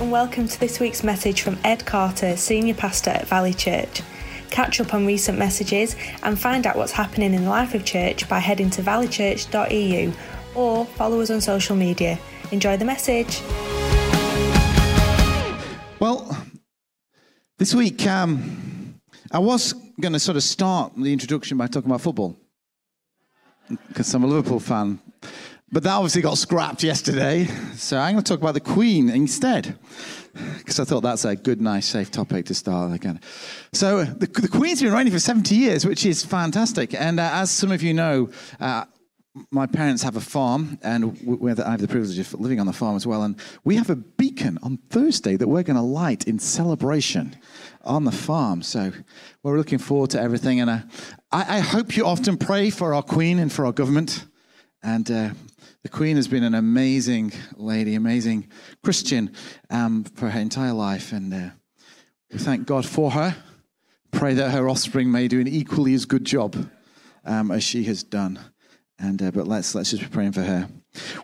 and welcome to this week's message from Ed Carter, Senior Pastor at Valley Church. Catch up on recent messages and find out what's happening in the life of church by heading to valleychurch.eu or follow us on social media. Enjoy the message. Well, this week um, I was going to sort of start the introduction by talking about football because I'm a Liverpool fan. But that obviously got scrapped yesterday. So I'm going to talk about the Queen instead. Because I thought that's a good, nice, safe topic to start again. So the, the Queen's been reigning for 70 years, which is fantastic. And uh, as some of you know, uh, my parents have a farm, and have, I have the privilege of living on the farm as well. And we have a beacon on Thursday that we're going to light in celebration on the farm. So we're looking forward to everything. And uh, I, I, hope you often pray for our Queen and for our government. And uh, the Queen has been an amazing lady, amazing Christian um, for her entire life. And uh, we thank God for her. Pray that her offspring may do an equally as good job um, as she has done. And, uh, but let's, let's just be praying for her.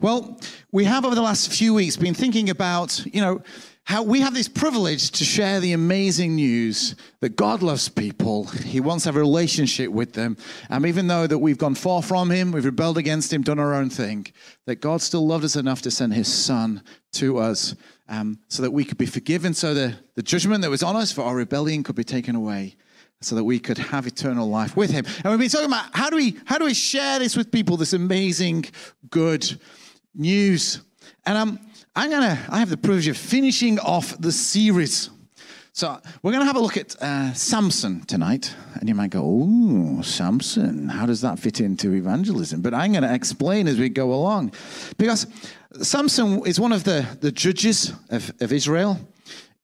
Well, we have over the last few weeks been thinking about, you know, how we have this privilege to share the amazing news that God loves people. He wants to have a relationship with them. And even though that we've gone far from him, we've rebelled against him, done our own thing, that God still loved us enough to send his son to us um, so that we could be forgiven, so the, the judgment that was on us for our rebellion could be taken away so that we could have eternal life with him. And we've been talking about how do we how do we share this with people, this amazing good news. And um, I'm gonna, I have the privilege of finishing off the series. So we're going to have a look at uh, Samson tonight. And you might go, oh, Samson, how does that fit into evangelism? But I'm going to explain as we go along. Because Samson is one of the, the judges of, of Israel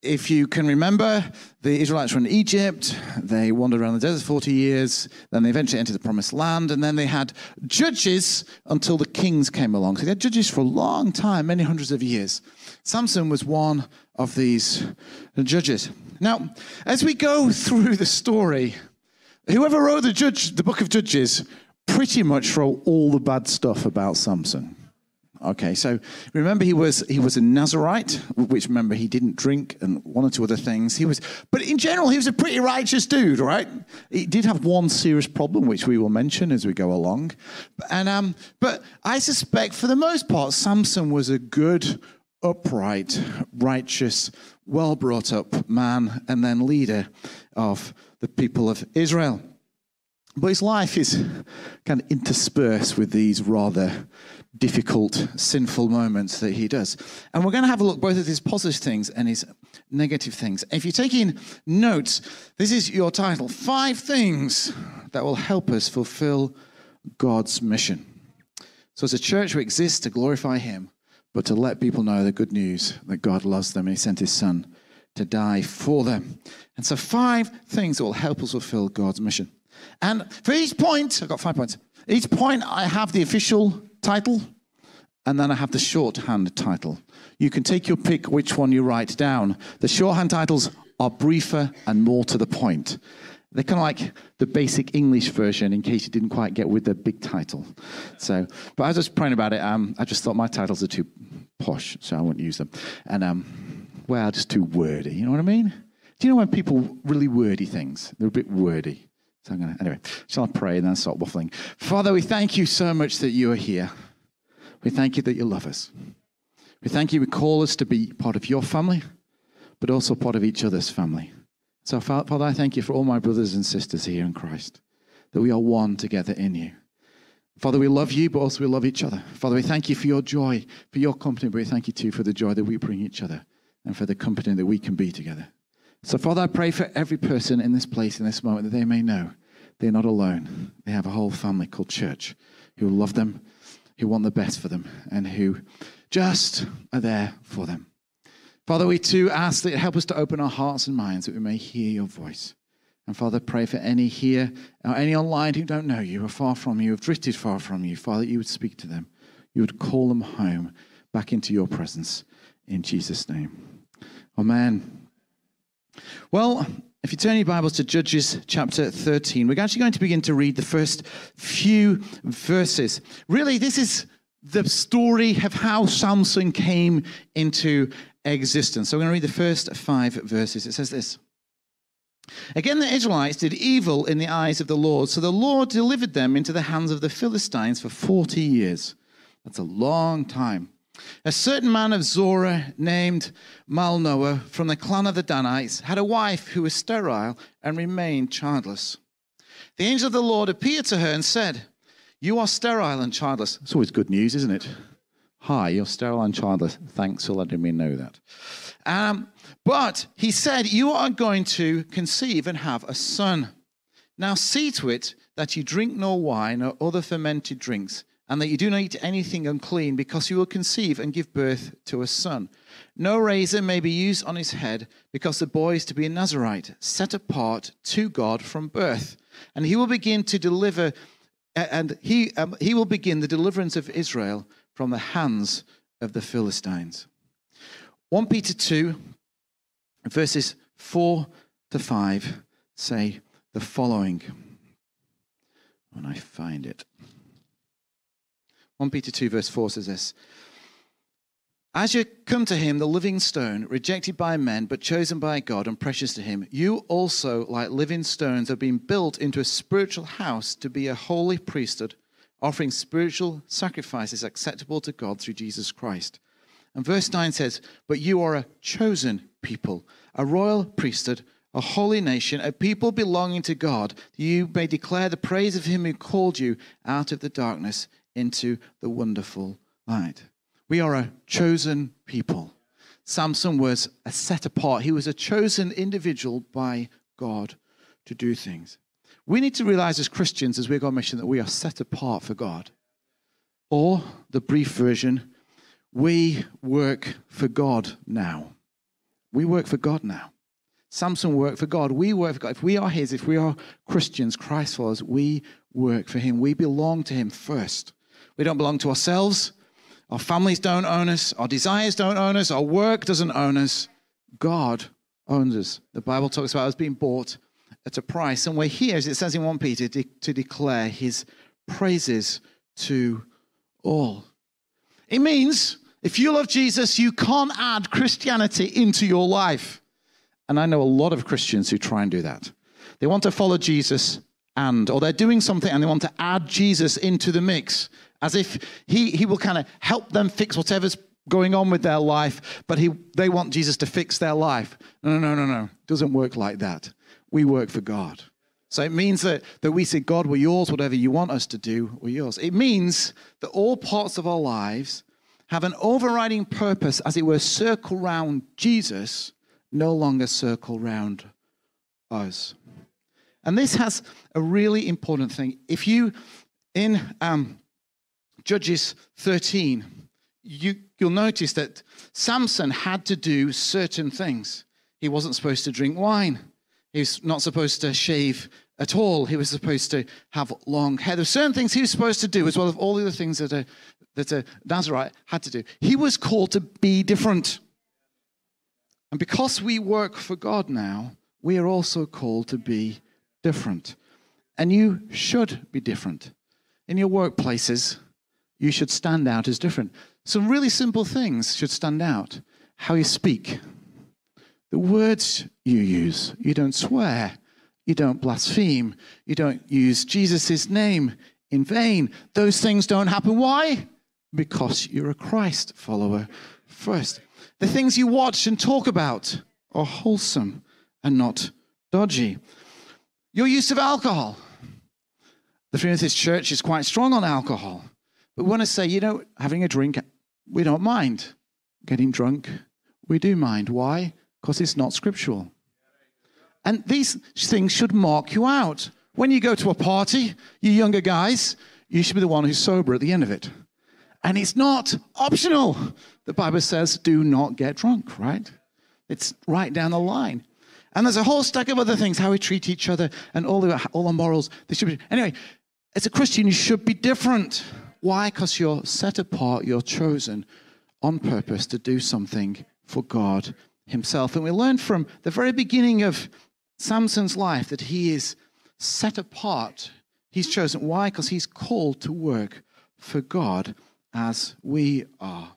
if you can remember, the Israelites were in Egypt. They wandered around the desert 40 years. Then they eventually entered the promised land. And then they had judges until the kings came along. So they had judges for a long time, many hundreds of years. Samson was one of these judges. Now, as we go through the story, whoever wrote the, judge, the book of Judges pretty much wrote all the bad stuff about Samson. Okay, so remember he was he was a Nazarite, which remember he didn't drink and one or two other things. He was, but in general he was a pretty righteous dude, right? He did have one serious problem, which we will mention as we go along, and um, but I suspect for the most part Samson was a good, upright, righteous, well brought up man, and then leader of the people of Israel. But his life is kind of interspersed with these rather difficult, sinful moments that he does. And we're going to have a look both at his positive things and his negative things. If you're taking notes, this is your title Five Things That Will Help Us Fulfill God's Mission. So, as a church, we exist to glorify Him, but to let people know the good news that God loves them and He sent His Son to die for them. And so, five things that will help us fulfill God's mission. And for each point, I've got five points. Each point, I have the official title, and then I have the shorthand title. You can take your pick which one you write down. The shorthand titles are briefer and more to the point. They're kind of like the basic English version in case you didn't quite get with the big title. So, but I was praying about it. Um, I just thought my titles are too posh, so I won't use them. And, um, well, just too wordy. You know what I mean? Do you know when people really wordy things? They're a bit wordy. So I'm going to, anyway, shall I pray and then stop waffling? Father, we thank you so much that you are here. We thank you that you love us. We thank you, we call us to be part of your family, but also part of each other's family. So, Father, I thank you for all my brothers and sisters here in Christ, that we are one together in you. Father, we love you, but also we love each other. Father, we thank you for your joy, for your company, but we thank you too for the joy that we bring each other and for the company that we can be together. So, Father, I pray for every person in this place in this moment that they may know they're not alone. They have a whole family called church who love them, who want the best for them, and who just are there for them. Father, we too ask that help us to open our hearts and minds that we may hear your voice. And Father, pray for any here or any online who don't know you, are far from you, have drifted far from you. Father, you would speak to them. You would call them home back into your presence in Jesus' name. Amen. Well, if you turn your Bibles to Judges chapter 13, we're actually going to begin to read the first few verses. Really, this is the story of how Samson came into existence. So, we're going to read the first five verses. It says this. Again, the Israelites did evil in the eyes of the Lord, so the Lord delivered them into the hands of the Philistines for 40 years. That's a long time. A certain man of Zorah named Manoah from the clan of the Danites had a wife who was sterile and remained childless. The angel of the Lord appeared to her and said, You are sterile and childless. It's always good news, isn't it? Hi, you're sterile and childless. Thanks for letting me know that. Um, but he said, You are going to conceive and have a son. Now see to it that you drink no wine or other fermented drinks, and that you do not eat anything unclean, because you will conceive and give birth to a son. No razor may be used on his head, because the boy is to be a Nazarite, set apart to God from birth. And he will begin to deliver, and he, um, he will begin the deliverance of Israel from the hands of the Philistines. 1 Peter 2, verses 4 to 5 say the following. When I find it. 1 Peter 2, verse 4 says this As you come to him, the living stone, rejected by men, but chosen by God and precious to him, you also, like living stones, are being built into a spiritual house to be a holy priesthood, offering spiritual sacrifices acceptable to God through Jesus Christ. And verse 9 says, But you are a chosen people, a royal priesthood, a holy nation, a people belonging to God, you may declare the praise of him who called you out of the darkness into the wonderful light. We are a chosen people. Samson was a set apart, he was a chosen individual by God to do things. We need to realize as Christians, as we go on mission, that we are set apart for God. Or the brief version, we work for God now. We work for God now. Samson worked for God. We work for God. If we are His, if we are Christians, Christ followers, we work for Him. We belong to Him first. We don't belong to ourselves. Our families don't own us. Our desires don't own us. Our work doesn't own us. God owns us. The Bible talks about us being bought at a price. And we're here, as it says in 1 Peter, to, to declare His praises to all. It means if you love Jesus, you can't add Christianity into your life. And I know a lot of Christians who try and do that. They want to follow Jesus and, or they're doing something and they want to add Jesus into the mix as if he, he will kind of help them fix whatever's going on with their life, but he, they want Jesus to fix their life. No, no, no, no. It doesn't work like that. We work for God. So it means that, that we say, God, we're yours, whatever you want us to do, we're yours. It means that all parts of our lives have an overriding purpose, as it were, circle round Jesus, no longer circle round us. And this has a really important thing. If you, in um, Judges 13, you, you'll notice that Samson had to do certain things. He wasn't supposed to drink wine. He was not supposed to shave at all. He was supposed to have long hair. There were certain things he was supposed to do, as well as all the other things that a that a Nazarite had to do. He was called to be different. And because we work for God now, we are also called to be different. And you should be different. In your workplaces, you should stand out as different. Some really simple things should stand out. How you speak, the words you use. You don't swear, you don't blaspheme, you don't use Jesus' name in vain. Those things don't happen. Why? because you're a Christ follower first. The things you watch and talk about are wholesome and not dodgy. Your use of alcohol. The Methodist Church is quite strong on alcohol. We want to say, you know, having a drink, we don't mind. Getting drunk, we do mind. Why? Because it's not scriptural. And these things should mark you out. When you go to a party, you younger guys, you should be the one who's sober at the end of it. And it's not optional. The Bible says, do not get drunk, right? It's right down the line. And there's a whole stack of other things, how we treat each other and all the, all the morals. They should be, anyway, as a Christian, you should be different. Why? Because you're set apart, you're chosen on purpose to do something for God Himself. And we learn from the very beginning of Samson's life that he is set apart. He's chosen. Why? Because he's called to work for God as we are.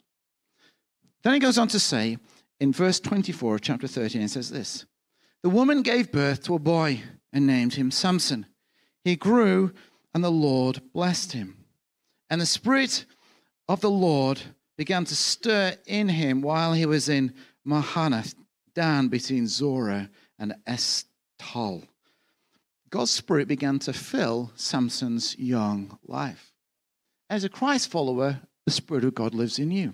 Then he goes on to say in verse 24 of chapter 13, it says this The woman gave birth to a boy and named him Samson. He grew, and the Lord blessed him. And the Spirit of the Lord began to stir in him while he was in Mahaneh, Dan between Zorah and Eshtaol. God's Spirit began to fill Samson's young life. As a Christ follower, the Spirit of God lives in you.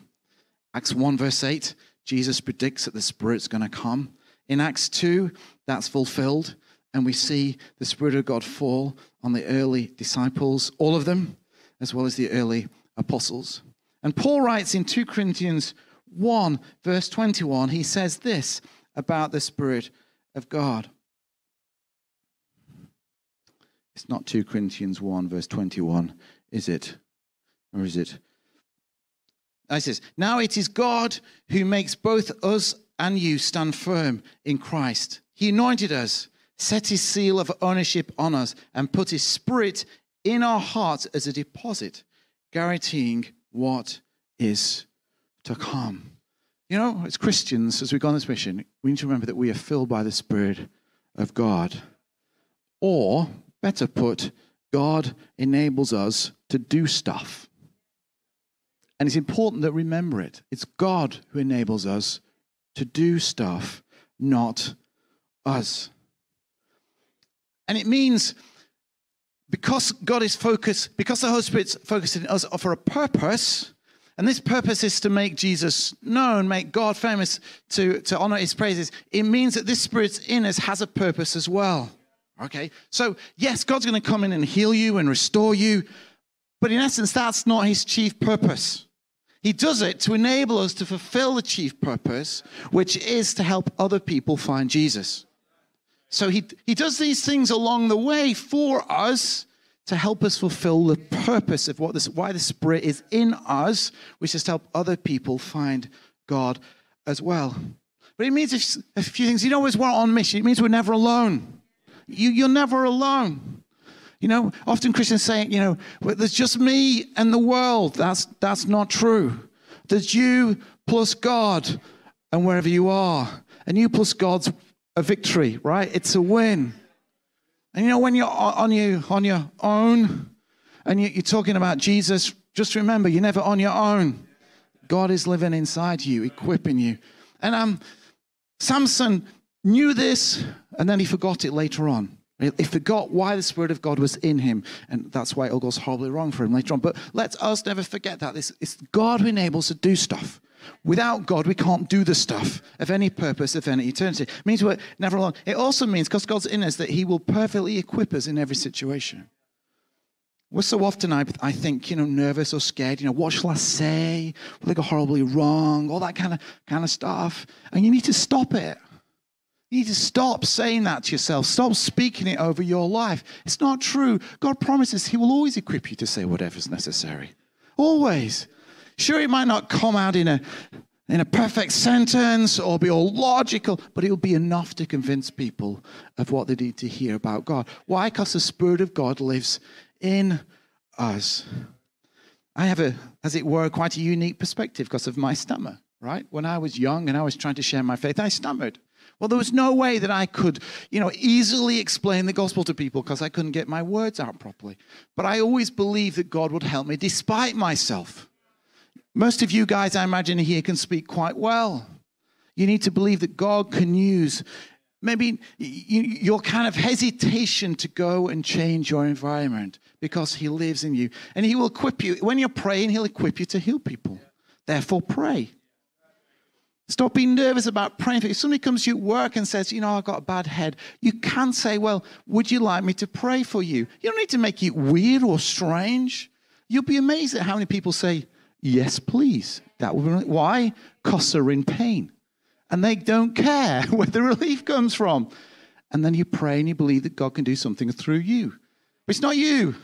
Acts 1, verse 8, Jesus predicts that the Spirit's going to come. In Acts 2, that's fulfilled, and we see the Spirit of God fall on the early disciples, all of them, as well as the early apostles. And Paul writes in 2 Corinthians 1, verse 21, he says this about the Spirit of God. It's not 2 Corinthians 1, verse 21, is it? Or is it? I says, Now it is God who makes both us and you stand firm in Christ. He anointed us, set his seal of ownership on us, and put his spirit in our hearts as a deposit, guaranteeing what is to come. You know, as Christians, as we go on this mission, we need to remember that we are filled by the Spirit of God. Or, better put, God enables us to do stuff. And it's important that we remember it. It's God who enables us to do stuff, not us. And it means because God is focused, because the Holy Spirit's focused us for a purpose, and this purpose is to make Jesus known, make God famous, to, to honor his praises, it means that this Spirit's in us has a purpose as well. Okay? So, yes, God's going to come in and heal you and restore you, but in essence, that's not his chief purpose. He does it to enable us to fulfill the chief purpose, which is to help other people find Jesus. So he, he does these things along the way for us to help us fulfill the purpose of what this, why the Spirit is in us, which is to help other people find God as well. But it means a few things. You know, we're on mission, it means we're never alone. You, you're never alone. You know, often Christians say, you know, well, there's just me and the world. That's, that's not true. There's you plus God and wherever you are. And you plus God's a victory, right? It's a win. And you know, when you're on, you, on your own and you're talking about Jesus, just remember, you're never on your own. God is living inside you, equipping you. And um, Samson knew this, and then he forgot it later on. He forgot why the Spirit of God was in him, and that's why it all goes horribly wrong for him later on. But let us never forget that. It's, it's God who enables us to do stuff. Without God, we can't do the stuff of any purpose, of any eternity. It means we're never alone. It also means, because God's in us, that He will perfectly equip us in every situation. We're so often, I, I think, you know, nervous or scared. You know, what shall I say? Will I go horribly wrong? All that kind of kind of stuff. And you need to stop it. You need to stop saying that to yourself. Stop speaking it over your life. It's not true. God promises He will always equip you to say whatever's necessary. Always. Sure, it might not come out in a, in a perfect sentence or be all logical, but it'll be enough to convince people of what they need to hear about God. Why? Because the Spirit of God lives in us. I have a, as it were, quite a unique perspective because of my stammer, right? When I was young and I was trying to share my faith, I stammered. Well, there was no way that I could, you know, easily explain the gospel to people because I couldn't get my words out properly. But I always believed that God would help me despite myself. Most of you guys, I imagine, here can speak quite well. You need to believe that God can use maybe your kind of hesitation to go and change your environment because He lives in you. And He will equip you. When you're praying, He'll equip you to heal people. Therefore, pray. Stop being nervous about praying. If somebody comes to you at work and says, you know, I've got a bad head, you can say, well, would you like me to pray for you? You don't need to make it weird or strange. You'll be amazed at how many people say, yes, please. That would be, why? Because they're in pain. And they don't care where the relief comes from. And then you pray and you believe that God can do something through you. But it's not you.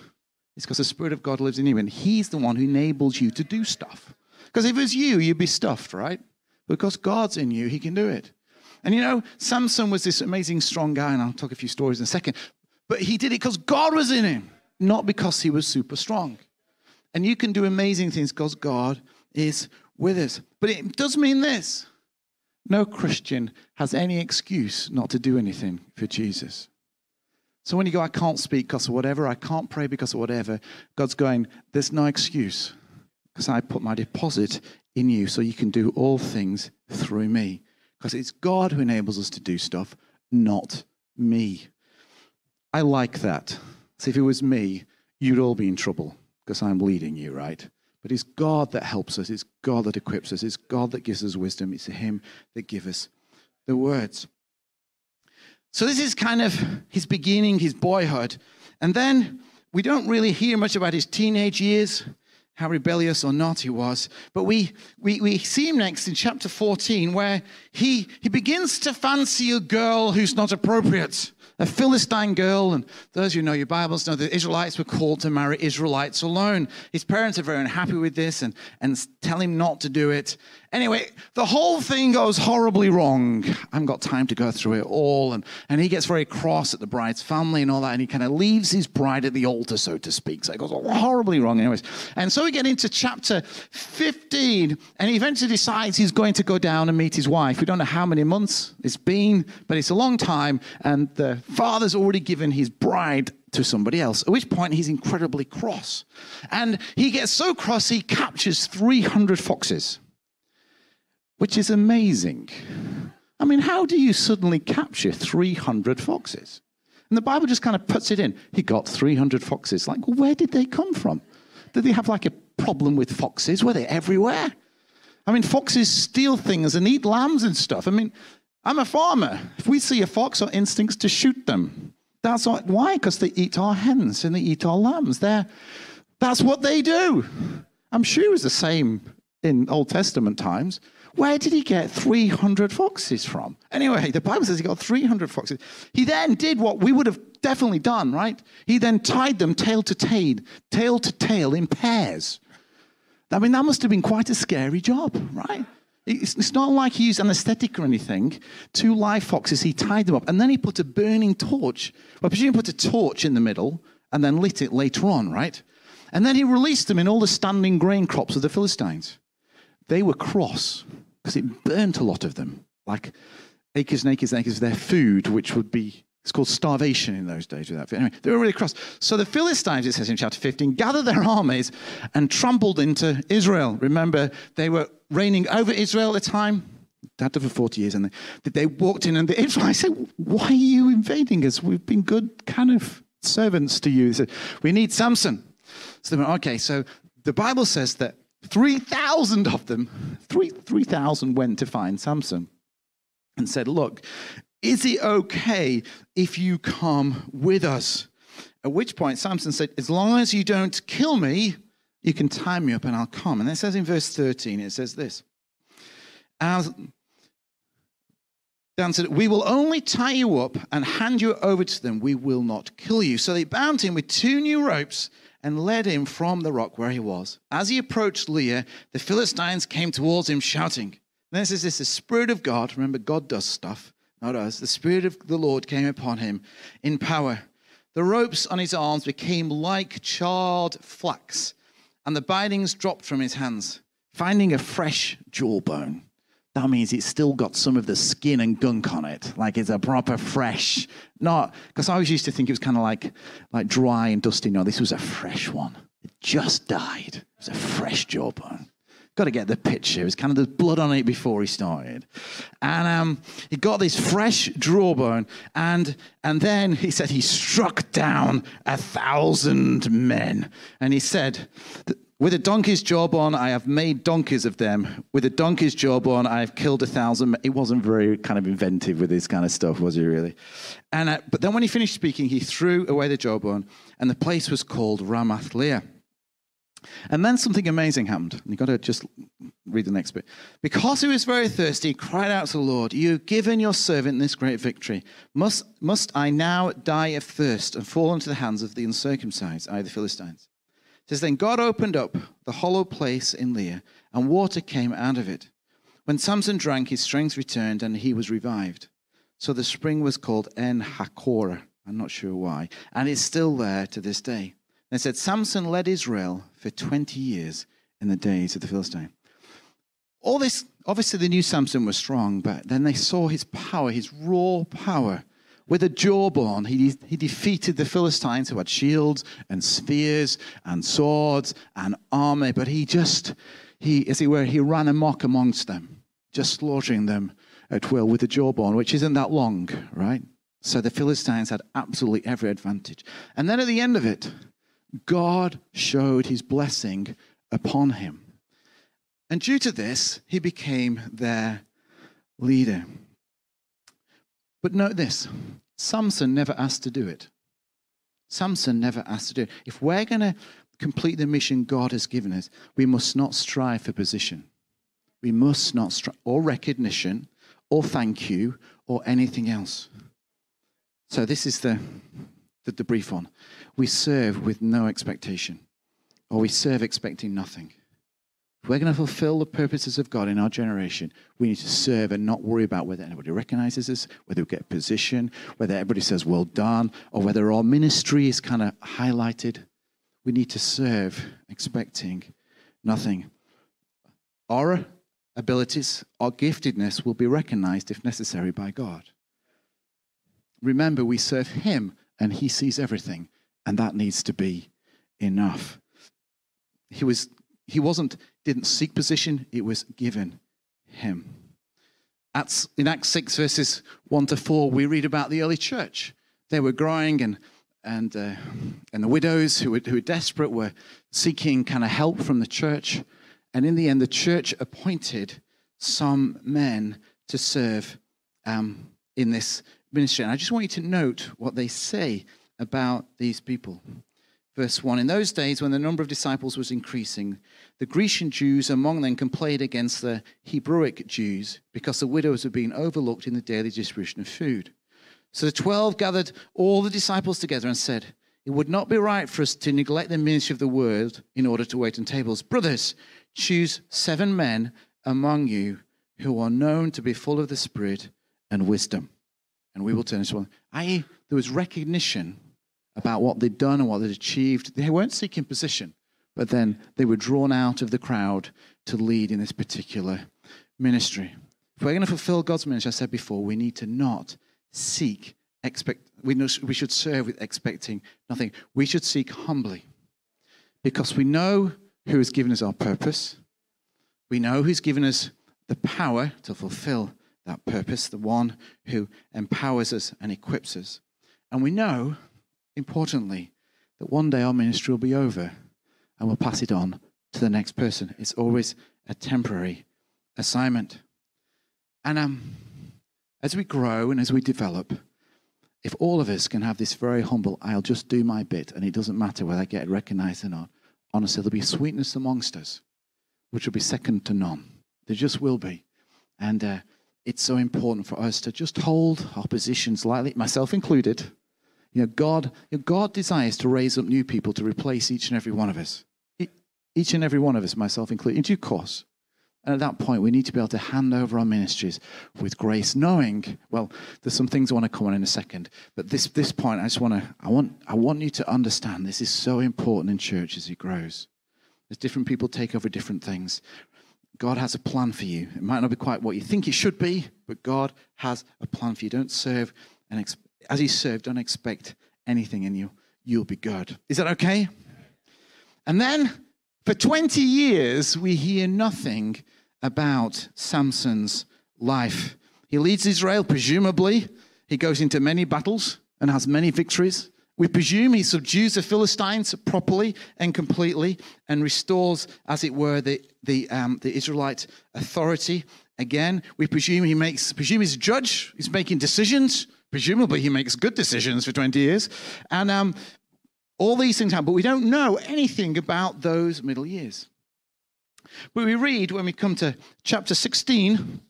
It's because the Spirit of God lives in you, and He's the one who enables you to do stuff. Because if it was you, you'd be stuffed, right? But because God's in you, He can do it. And you know, Samson was this amazing strong guy, and I'll talk a few stories in a second. But he did it because God was in him, not because he was super strong. And you can do amazing things because God is with us. But it does mean this no Christian has any excuse not to do anything for Jesus. So when you go, I can't speak because of whatever, I can't pray because of whatever, God's going, there's no excuse because I put my deposit in you so you can do all things through me. Because it's God who enables us to do stuff, not me. I like that. So if it was me, you'd all be in trouble because I'm leading you, right? But it's God that helps us. It's God that equips us. It's God that gives us wisdom. It's Him that gives us the words. So this is kind of his beginning, his boyhood. And then we don't really hear much about his teenage years, how rebellious or not he was. But we, we, we see him next in chapter 14, where he, he begins to fancy a girl who's not appropriate a Philistine girl. And those who know your Bibles know the Israelites were called to marry Israelites alone. His parents are very unhappy with this and, and tell him not to do it. Anyway, the whole thing goes horribly wrong. I haven't got time to go through it all. And, and he gets very cross at the bride's family and all that. And he kind of leaves his bride at the altar, so to speak. So it goes horribly wrong, anyways. And so we get into chapter 15. And he eventually decides he's going to go down and meet his wife. We don't know how many months it's been, but it's a long time. And the father's already given his bride to somebody else, at which point he's incredibly cross. And he gets so cross, he captures 300 foxes which is amazing. I mean, how do you suddenly capture 300 foxes? And the Bible just kind of puts it in. He got 300 foxes. Like, where did they come from? Did they have like a problem with foxes? Were they everywhere? I mean, foxes steal things and eat lambs and stuff. I mean, I'm a farmer. If we see a fox, our instincts to shoot them. That's why, because they eat our hens and they eat our lambs. They're, that's what they do. I'm sure it was the same in Old Testament times. Where did he get 300 foxes from? Anyway, the Bible says he got 300 foxes. He then did what we would have definitely done, right? He then tied them tail to tail, tail to tail in pairs. I mean, that must have been quite a scary job, right? It's, not like he used anesthetic or anything. Two live foxes, he tied them up, and then he put a burning torch. Well, he put a torch in the middle and then lit it later on, right? And then he released them in all the standing grain crops of the Philistines. They were cross because it burnt a lot of them, like acres and acres and acres of their food, which would be it's called starvation in those days without food. Anyway, they were really cross. So the Philistines, it says in chapter 15, gathered their armies and trampled into Israel. Remember, they were reigning over Israel at the time. That for 40 years, and they, they walked in, and the Israelites said, Why are you invading us? We've been good kind of servants to you. They said, We need Samson. So they went, Okay, so the Bible says that 3,000 of them, 3,000 3, went to find Samson and said, Look, is it okay if you come with us? At which point Samson said, As long as you don't kill me, you can tie me up and I'll come. And it says in verse 13, it says this. As Dan said, We will only tie you up and hand you over to them. We will not kill you. So they bound him with two new ropes and led him from the rock where he was. As he approached Lehi, the Philistines came towards him, shouting. And this is this the Spirit of God. Remember, God does stuff, not us. The Spirit of the Lord came upon him in power. The ropes on his arms became like charred flax, and the bindings dropped from his hands, finding a fresh jawbone that means it's still got some of the skin and gunk on it. Like it's a proper fresh, not, because I always used to think it was kind of like, like dry and dusty. No, this was a fresh one. It just died. It was a fresh jawbone. Got to get the picture. It was kind of the blood on it before he started. And um, he got this fresh jawbone. And, and then he said he struck down a thousand men. And he said, with a donkey's jawbone, I have made donkeys of them. With a donkey's jawbone, I have killed a thousand. It wasn't very kind of inventive with this kind of stuff, was he really? And uh, but then when he finished speaking, he threw away the jawbone, and the place was called Ramath Lehi. And then something amazing happened. You've got to just read the next bit. Because he was very thirsty, he cried out to the Lord, You've given your servant this great victory. Must, must I now die of thirst and fall into the hands of the uncircumcised, i.e., the Philistines? says, Then God opened up the hollow place in Lehi, and water came out of it. When Samson drank, his strength returned, and he was revived. So the spring was called En Hakkore. I'm not sure why. And it's still there to this day. They said, Samson led Israel for 20 years in the days of the Philistine. All this, obviously, they knew Samson was strong, but then they saw his power, his raw power. With a jawbone, he, he defeated the Philistines who had shields and spears and swords and armor, but he just, he, as it were, he ran amok amongst them, just slaughtering them at will with a jawbone, which isn't that long, right? So the Philistines had absolutely every advantage. And then at the end of it, God showed his blessing upon him. And due to this, he became their leader. But note this Samson never asked to do it. Samson never asked to do it. If we're going to complete the mission God has given us, we must not strive for position. We must not strive, or recognition, or thank you, or anything else. So, this is the, the, the brief on. We serve with no expectation, or we serve expecting nothing. If we're going to fulfill the purposes of God in our generation, we need to serve and not worry about whether anybody recognizes us, whether we get a position, whether everybody says, well done, or whether our ministry is kind of highlighted. We need to serve expecting nothing. Our abilities, our giftedness will be recognized if necessary by God. Remember, we serve Him and He sees everything, and that needs to be enough. He was he wasn't didn't seek position, it was given him. Acts, in Acts 6, verses 1 to 4, we read about the early church. They were growing, and, and, uh, and the widows who were, who were desperate were seeking kind of help from the church. And in the end, the church appointed some men to serve um, in this ministry. And I just want you to note what they say about these people. Verse 1 In those days, when the number of disciples was increasing, the Grecian Jews among them complained against the Hebrewic Jews because the widows were being overlooked in the daily distribution of food. So the twelve gathered all the disciples together and said, It would not be right for us to neglect the ministry of the word in order to wait on tables. Brothers, choose seven men among you who are known to be full of the Spirit and wisdom. And we will turn this one. I.e., there was recognition about what they'd done and what they'd achieved. They weren't seeking position, but then they were drawn out of the crowd to lead in this particular ministry. If we're going to fulfill God's ministry, I said before, we need to not seek, expect, we, know, we should serve with expecting nothing. We should seek humbly because we know who has given us our purpose. We know who's given us the power to fulfill that purpose, the one who empowers us and equips us. And we know importantly, that one day our ministry will be over and we'll pass it on to the next person. It's always a temporary assignment. And um, as we grow and as we develop, if all of us can have this very humble, I'll just do my bit and it doesn't matter whether I get recognized or not, honestly, there'll be sweetness amongst us, which will be second to none. There just will be. And uh, it's so important for us to just hold our positions lightly, myself included you know, God, God desires to raise up new people to replace each and every one of us. Each and every one of us, myself included, in due course. And at that point, we need to be able to hand over our ministries with grace, knowing, well, there's some things I want to come on in a second. But this, this point, I just want to, I want, I want you to understand this is so important in church as it grows. As different people take over different things. God has a plan for you. It might not be quite what you think it should be, but God has a plan for you. Don't serve and expect as you serve, don't expect anything and you, you'll be good. Is that okay? And then for 20 years, we hear nothing about Samson's life. He leads Israel, presumably. He goes into many battles and has many victories. We presume he subdues the Philistines properly and completely and restores, as it were, the, the, um, the Israelite authority. Again, we presume he makes, presume he's a judge, he's making decisions Presumably, he makes good decisions for 20 years. And um, all these things happen, but we don't know anything about those middle years. But we read when we come to chapter 16,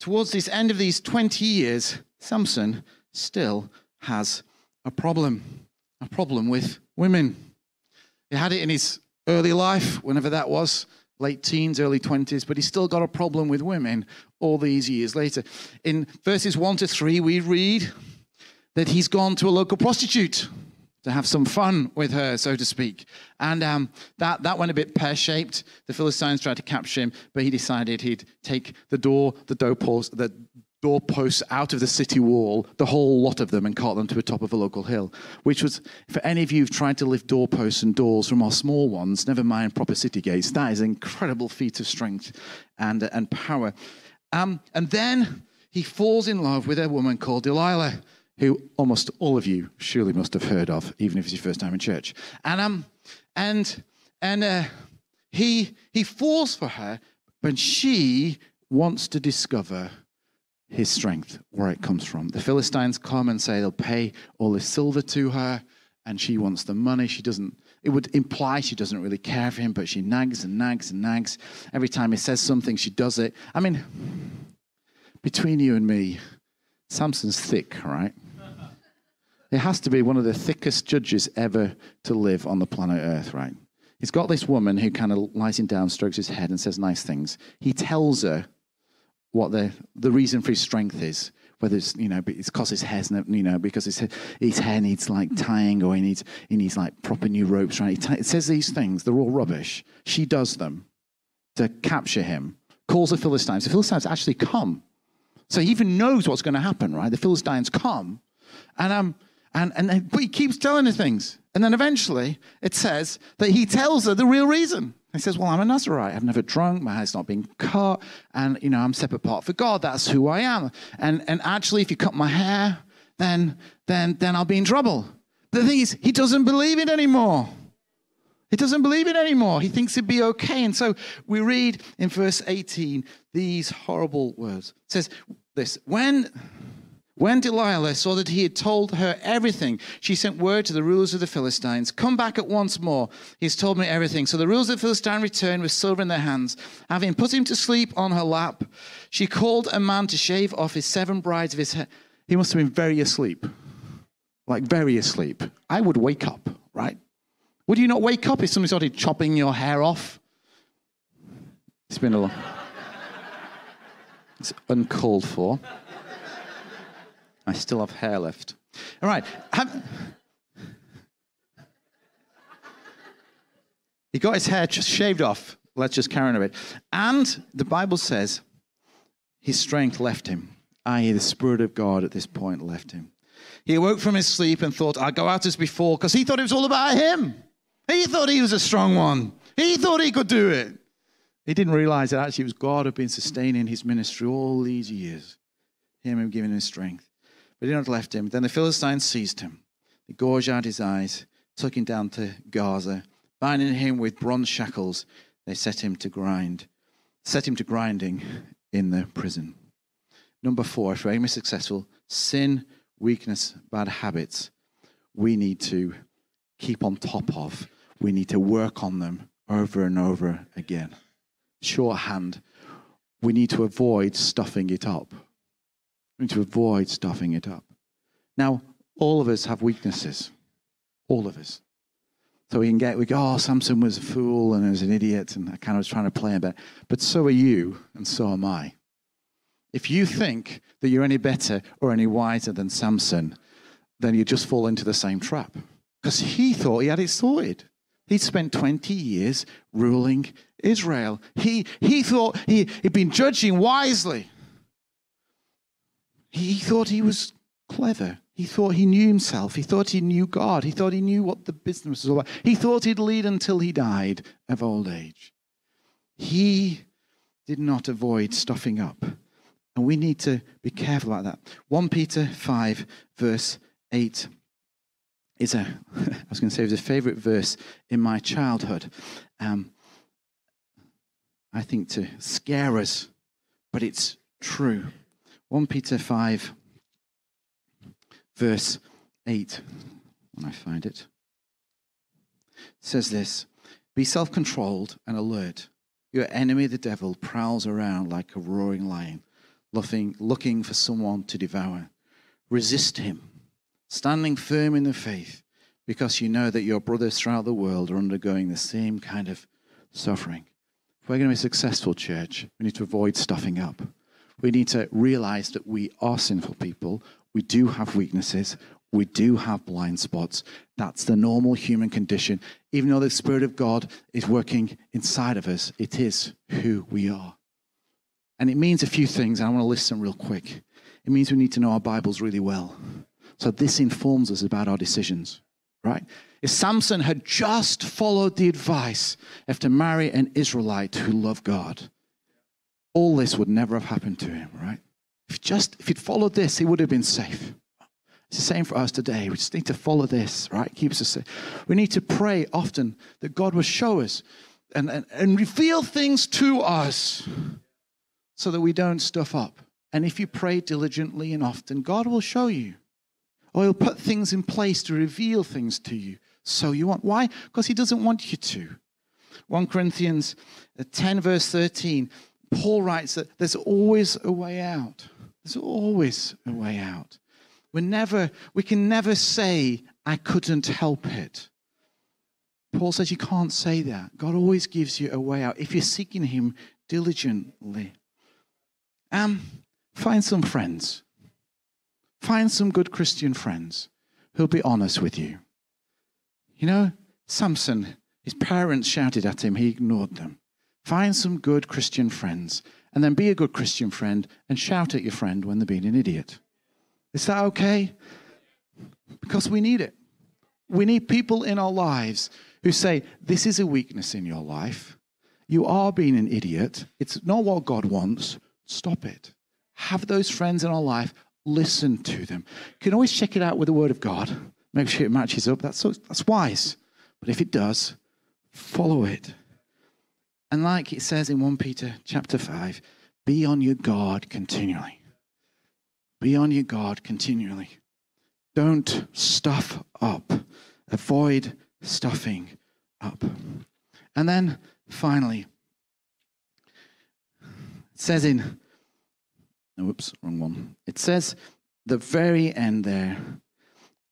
towards this end of these 20 years, Samson still has a problem, a problem with women. He had it in his early life, whenever that was, late teens, early 20s, but he's still got a problem with women all these years later. In verses 1 to 3, we read that he's gone to a local prostitute to have some fun with her, so to speak. And um, that, that went a bit pear shaped. The Philistines tried to capture him, but he decided he'd take the door, the doorpost, the doorposts out of the city wall, the whole lot of them, and cart them to the top of a local hill. Which was, for any of you who've tried to lift doorposts and doors from our small ones, never mind proper city gates, that is an incredible feat of strength and, and power. Um, and then he falls in love with a woman called Delilah, who almost all of you surely must have heard of, even if it's your first time in church. And um, and and uh, he he falls for her, but she wants to discover his strength, where it comes from. The Philistines come and say they'll pay all this silver to her, and she wants the money. She doesn't. It would imply she doesn't really care for him, but she nags and nags and nags. Every time he says something, she does it. I mean, between you and me, Samson's thick, right? It has to be one of the thickest judges ever to live on the planet Earth, right? He's got this woman who kind of lies him down, strokes his head, and says nice things. He tells her what the, the reason for his strength is. Whether it's you know it's because his hair's you know because his his hair needs like tying or he needs he needs like proper new ropes right. T- it says these things they're all rubbish. She does them to capture him. Calls the Philistines. The Philistines actually come, so he even knows what's going to happen. Right, the Philistines come, and um and and but he keeps telling her things, and then eventually it says that he tells her the real reason. He says, Well, I'm a Nazarite. I've never drunk. My hair's not been cut. And, you know, I'm set apart for God. That's who I am. And, and actually, if you cut my hair, then, then, then I'll be in trouble. The thing is, he doesn't believe it anymore. He doesn't believe it anymore. He thinks it'd be okay. And so we read in verse 18 these horrible words. It says this When when Delilah saw that he had told her everything, she sent word to the rulers of the Philistines, Come back at once more. He's told me everything. So the rulers of the Philistines returned with silver in their hands. Having put him to sleep on her lap, she called a man to shave off his seven brides of his hair. He must have been very asleep. Like very asleep. I would wake up, right? Would you not wake up if somebody started chopping your hair off? It's been a long. It's uncalled for. I still have hair left. All right. Have... He got his hair just shaved off. Let's just carry on a bit. And the Bible says his strength left him, i.e., the Spirit of God at this point left him. He awoke from his sleep and thought, I'll go out as before, because he thought it was all about him. He thought he was a strong one. He thought he could do it. He didn't realize that actually it was God who had been sustaining his ministry all these years, him giving him strength. He had not left him. Then the Philistines seized him. They gouged out his eyes, took him down to Gaza, binding him with bronze shackles. They set him to grind, set him to grinding in the prison. Number four, if we're aiming successful, sin, weakness, bad habits, we need to keep on top of. We need to work on them over and over again. Shorthand, we need to avoid stuffing it up. We need to avoid stuffing it up. Now, all of us have weaknesses. All of us. So we can get, we go, oh, Samson was a fool and was an idiot, and I kind of was trying to play him back. But so are you, and so am I. If you think that you're any better or any wiser than Samson, then you just fall into the same trap. Because he thought he had it sorted. He'd spent 20 years ruling Israel. He, he thought he, he'd been judging wisely. He thought he was clever. He thought he knew himself. He thought he knew God. He thought he knew what the business was all about. He thought he'd lead until he died of old age. He did not avoid stuffing up. And we need to be careful about that. 1 Peter 5, verse 8 is a, I was going to say, it was a favorite verse in my childhood. Um, I think to scare us, but it's true. 1 Peter 5, verse 8, when I find it, says this Be self controlled and alert. Your enemy, the devil, prowls around like a roaring lion, looking, looking for someone to devour. Resist him, standing firm in the faith, because you know that your brothers throughout the world are undergoing the same kind of suffering. If we're going to be successful, church, we need to avoid stuffing up. We need to realize that we are sinful people. We do have weaknesses. We do have blind spots. That's the normal human condition. Even though the Spirit of God is working inside of us, it is who we are. And it means a few things, and I want to list them real quick. It means we need to know our Bibles really well. So this informs us about our decisions, right? If Samson had just followed the advice of to marry an Israelite who loved God, all this would never have happened to him, right? If just if he'd followed this, he would have been safe. It's the same for us today. We just need to follow this, right? Keeps us safe. We need to pray often that God will show us and, and, and reveal things to us so that we don't stuff up. And if you pray diligently and often, God will show you. Or he'll put things in place to reveal things to you. So you want. Why? Because he doesn't want you to. 1 Corinthians uh, 10, verse 13, Paul writes that there's always a way out. There's always a way out. We're never, we can never say, I couldn't help it. Paul says you can't say that. God always gives you a way out if you're seeking Him diligently. Um, find some friends. Find some good Christian friends who'll be honest with you. You know, Samson, his parents shouted at him, he ignored them. Find some good Christian friends, and then be a good Christian friend and shout at your friend when they're being an idiot. Is that okay? Because we need it. We need people in our lives who say, This is a weakness in your life. You are being an idiot. It's not what God wants. Stop it. Have those friends in our life. Listen to them. You can always check it out with the Word of God. Make sure it matches up. That's, that's wise. But if it does, follow it. And like it says in 1 Peter chapter 5, be on your guard continually. Be on your guard continually. Don't stuff up. Avoid stuffing up. And then finally, it says in, whoops, wrong one. It says the very end there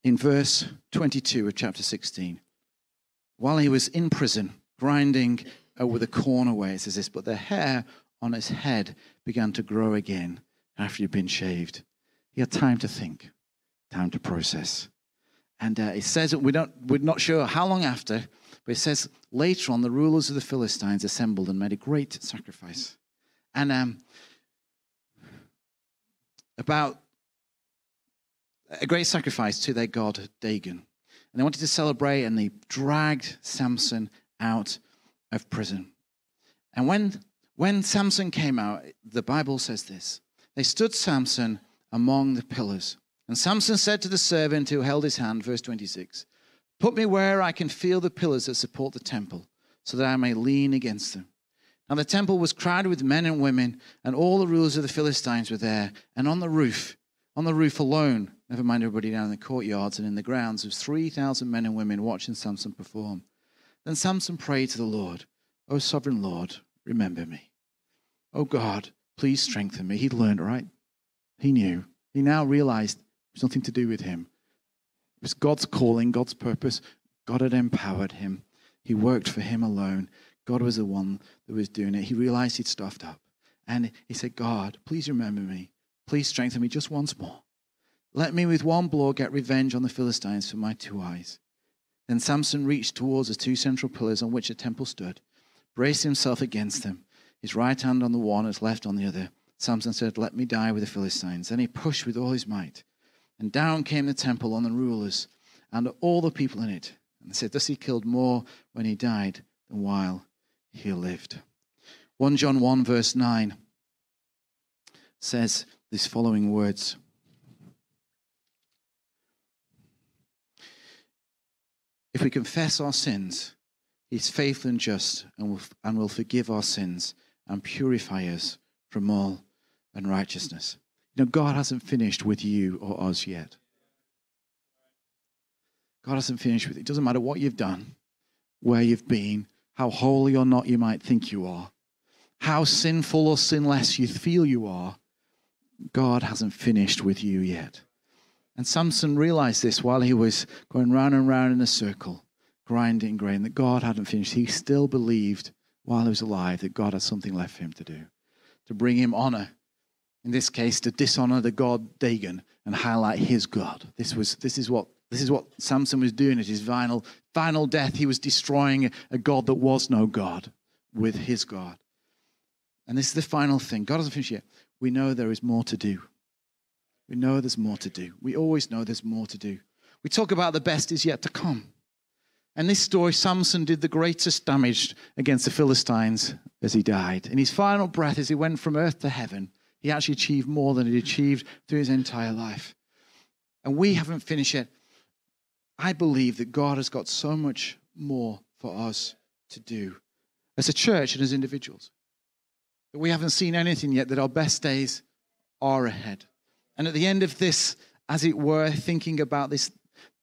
in verse 22 of chapter 16. While he was in prison, grinding over the corn away, it says this, but the hair on his head began to grow again after he'd been shaved. He had time to think, time to process. And uh, it says, we don't, we're not sure how long after, but it says later on, the rulers of the Philistines assembled and made a great sacrifice. And um, about a great sacrifice to their god Dagon. And they wanted to celebrate, and they dragged Samson out of prison. And when, when Samson came out, the Bible says this they stood Samson among the pillars. And Samson said to the servant who held his hand, verse 26, Put me where I can feel the pillars that support the temple, so that I may lean against them. Now the temple was crowded with men and women, and all the rulers of the Philistines were there. And on the roof, on the roof alone, never mind everybody down in the courtyards and in the grounds, was 3,000 men and women watching Samson perform. Then Samson prayed to the Lord, O sovereign Lord, remember me. O God, please strengthen me. He'd learned, right? He knew. He now realized it was nothing to do with him. It was God's calling, God's purpose. God had empowered him. He worked for him alone. God was the one that was doing it. He realized he'd stuffed up. And he said, God, please remember me. Please strengthen me just once more. Let me with one blow get revenge on the Philistines for my two eyes. Then Samson reached towards the two central pillars on which the temple stood, braced himself against them, his right hand on the one, his left on the other. Samson said, Let me die with the Philistines. Then he pushed with all his might. And down came the temple on the rulers and all the people in it. And they said, Thus he killed more when he died than while he lived. 1 John 1, verse 9 says these following words If we confess our sins, he's faithful and just and will, and will forgive our sins and purify us from all unrighteousness. You know, God hasn't finished with you or us yet. God hasn't finished with it. It doesn't matter what you've done, where you've been, how holy or not you might think you are, how sinful or sinless you feel you are. God hasn't finished with you yet. And Samson realized this while he was going round and round in a circle, grinding grain, that God hadn't finished. He still believed while he was alive that God had something left for him to do, to bring him honor In this case, to dishonor the god Dagon and highlight his God. This, was, this, is what, this is what Samson was doing at his final, final death. He was destroying a God that was no God with his God. And this is the final thing. God doesn't finish yet. We know there is more to do. We know there's more to do. We always know there's more to do. We talk about the best is yet to come. And this story, Samson did the greatest damage against the Philistines as he died. In his final breath, as he went from earth to heaven, he actually achieved more than he achieved through his entire life. And we haven't finished yet. I believe that God has got so much more for us to do as a church and as individuals. That we haven't seen anything yet, that our best days are ahead. And at the end of this, as it were, thinking about this,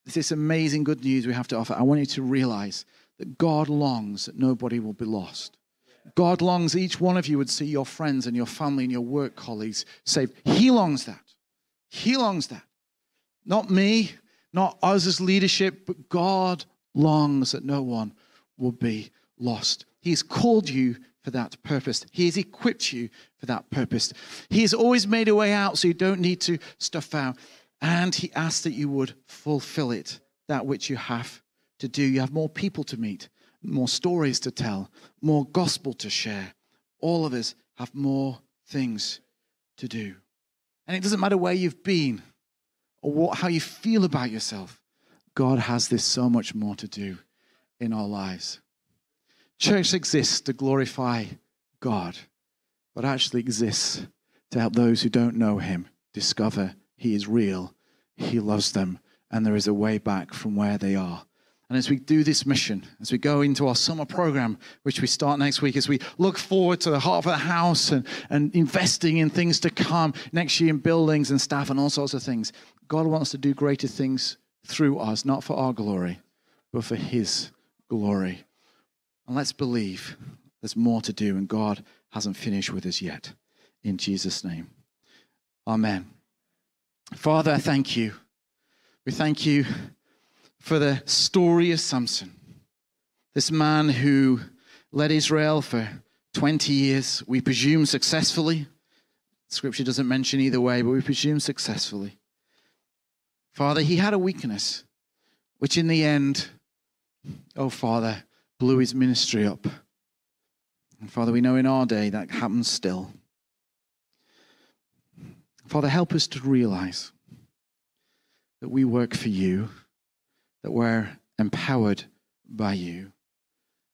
this amazing good news we have to offer, I want you to realize that God longs that nobody will be lost. God longs each one of you would see your friends and your family and your work colleagues saved. He longs that. He longs that. Not me, not us as leadership, but God longs that no one will be lost. He's called you for that purpose. He has equipped you for that purpose. He has always made a way out so you don't need to stuff out. And He asks that you would fulfill it, that which you have to do. You have more people to meet, more stories to tell, more gospel to share. All of us have more things to do. And it doesn't matter where you've been or what, how you feel about yourself, God has this so much more to do in our lives. Church exists to glorify God, but actually exists to help those who don't know Him discover He is real, He loves them, and there is a way back from where they are. And as we do this mission, as we go into our summer program, which we start next week, as we look forward to the heart of the house and, and investing in things to come next year in buildings and staff and all sorts of things, God wants to do greater things through us, not for our glory, but for His glory. And let's believe there's more to do, and God hasn't finished with us yet. In Jesus' name. Amen. Father, thank you. We thank you for the story of Samson, this man who led Israel for 20 years, we presume successfully. Scripture doesn't mention either way, but we presume successfully. Father, he had a weakness, which in the end, oh Father, blew his ministry up. And Father, we know in our day that happens still. Father, help us to realize that we work for you, that we're empowered by you.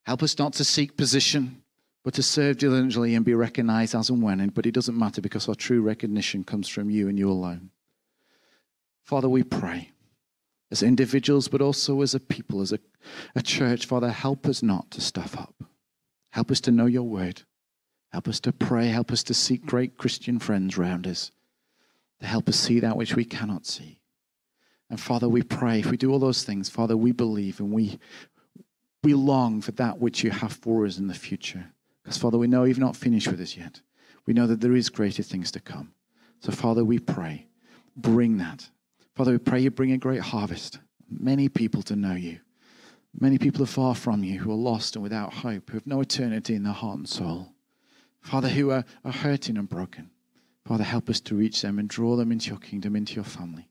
Help us not to seek position, but to serve diligently and be recognized as and when. But it doesn't matter because our true recognition comes from you and you alone. Father, we pray as individuals, but also as a people, as a, a church. Father, help us not to stuff up. Help us to know your word. Help us to pray. Help us to seek great Christian friends around us to help us see that which we cannot see. And Father, we pray, if we do all those things, Father, we believe and we, we long for that which you have for us in the future. Because, Father, we know you've not finished with us yet. We know that there is greater things to come. So, Father, we pray, bring that. Father, we pray you bring a great harvest, many people to know you. Many people are far from you who are lost and without hope, who have no eternity in their heart and soul. Father, who are, are hurting and broken. Father, help us to reach them and draw them into your kingdom, into your family.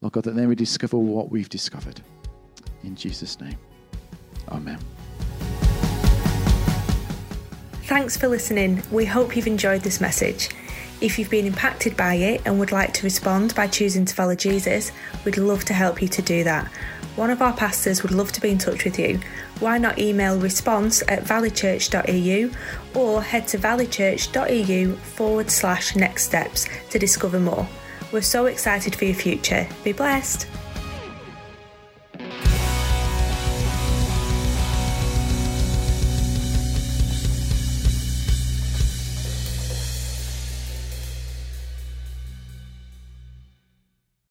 Lord God, that they may discover what we've discovered. In Jesus' name, Amen. Thanks for listening. We hope you've enjoyed this message. If you've been impacted by it and would like to respond by choosing to follow Jesus, we'd love to help you to do that. One of our pastors would love to be in touch with you. Why not email response at valleychurch.eu or head to valleychurch.eu forward slash next steps to discover more. We're so excited for your future. Be blessed.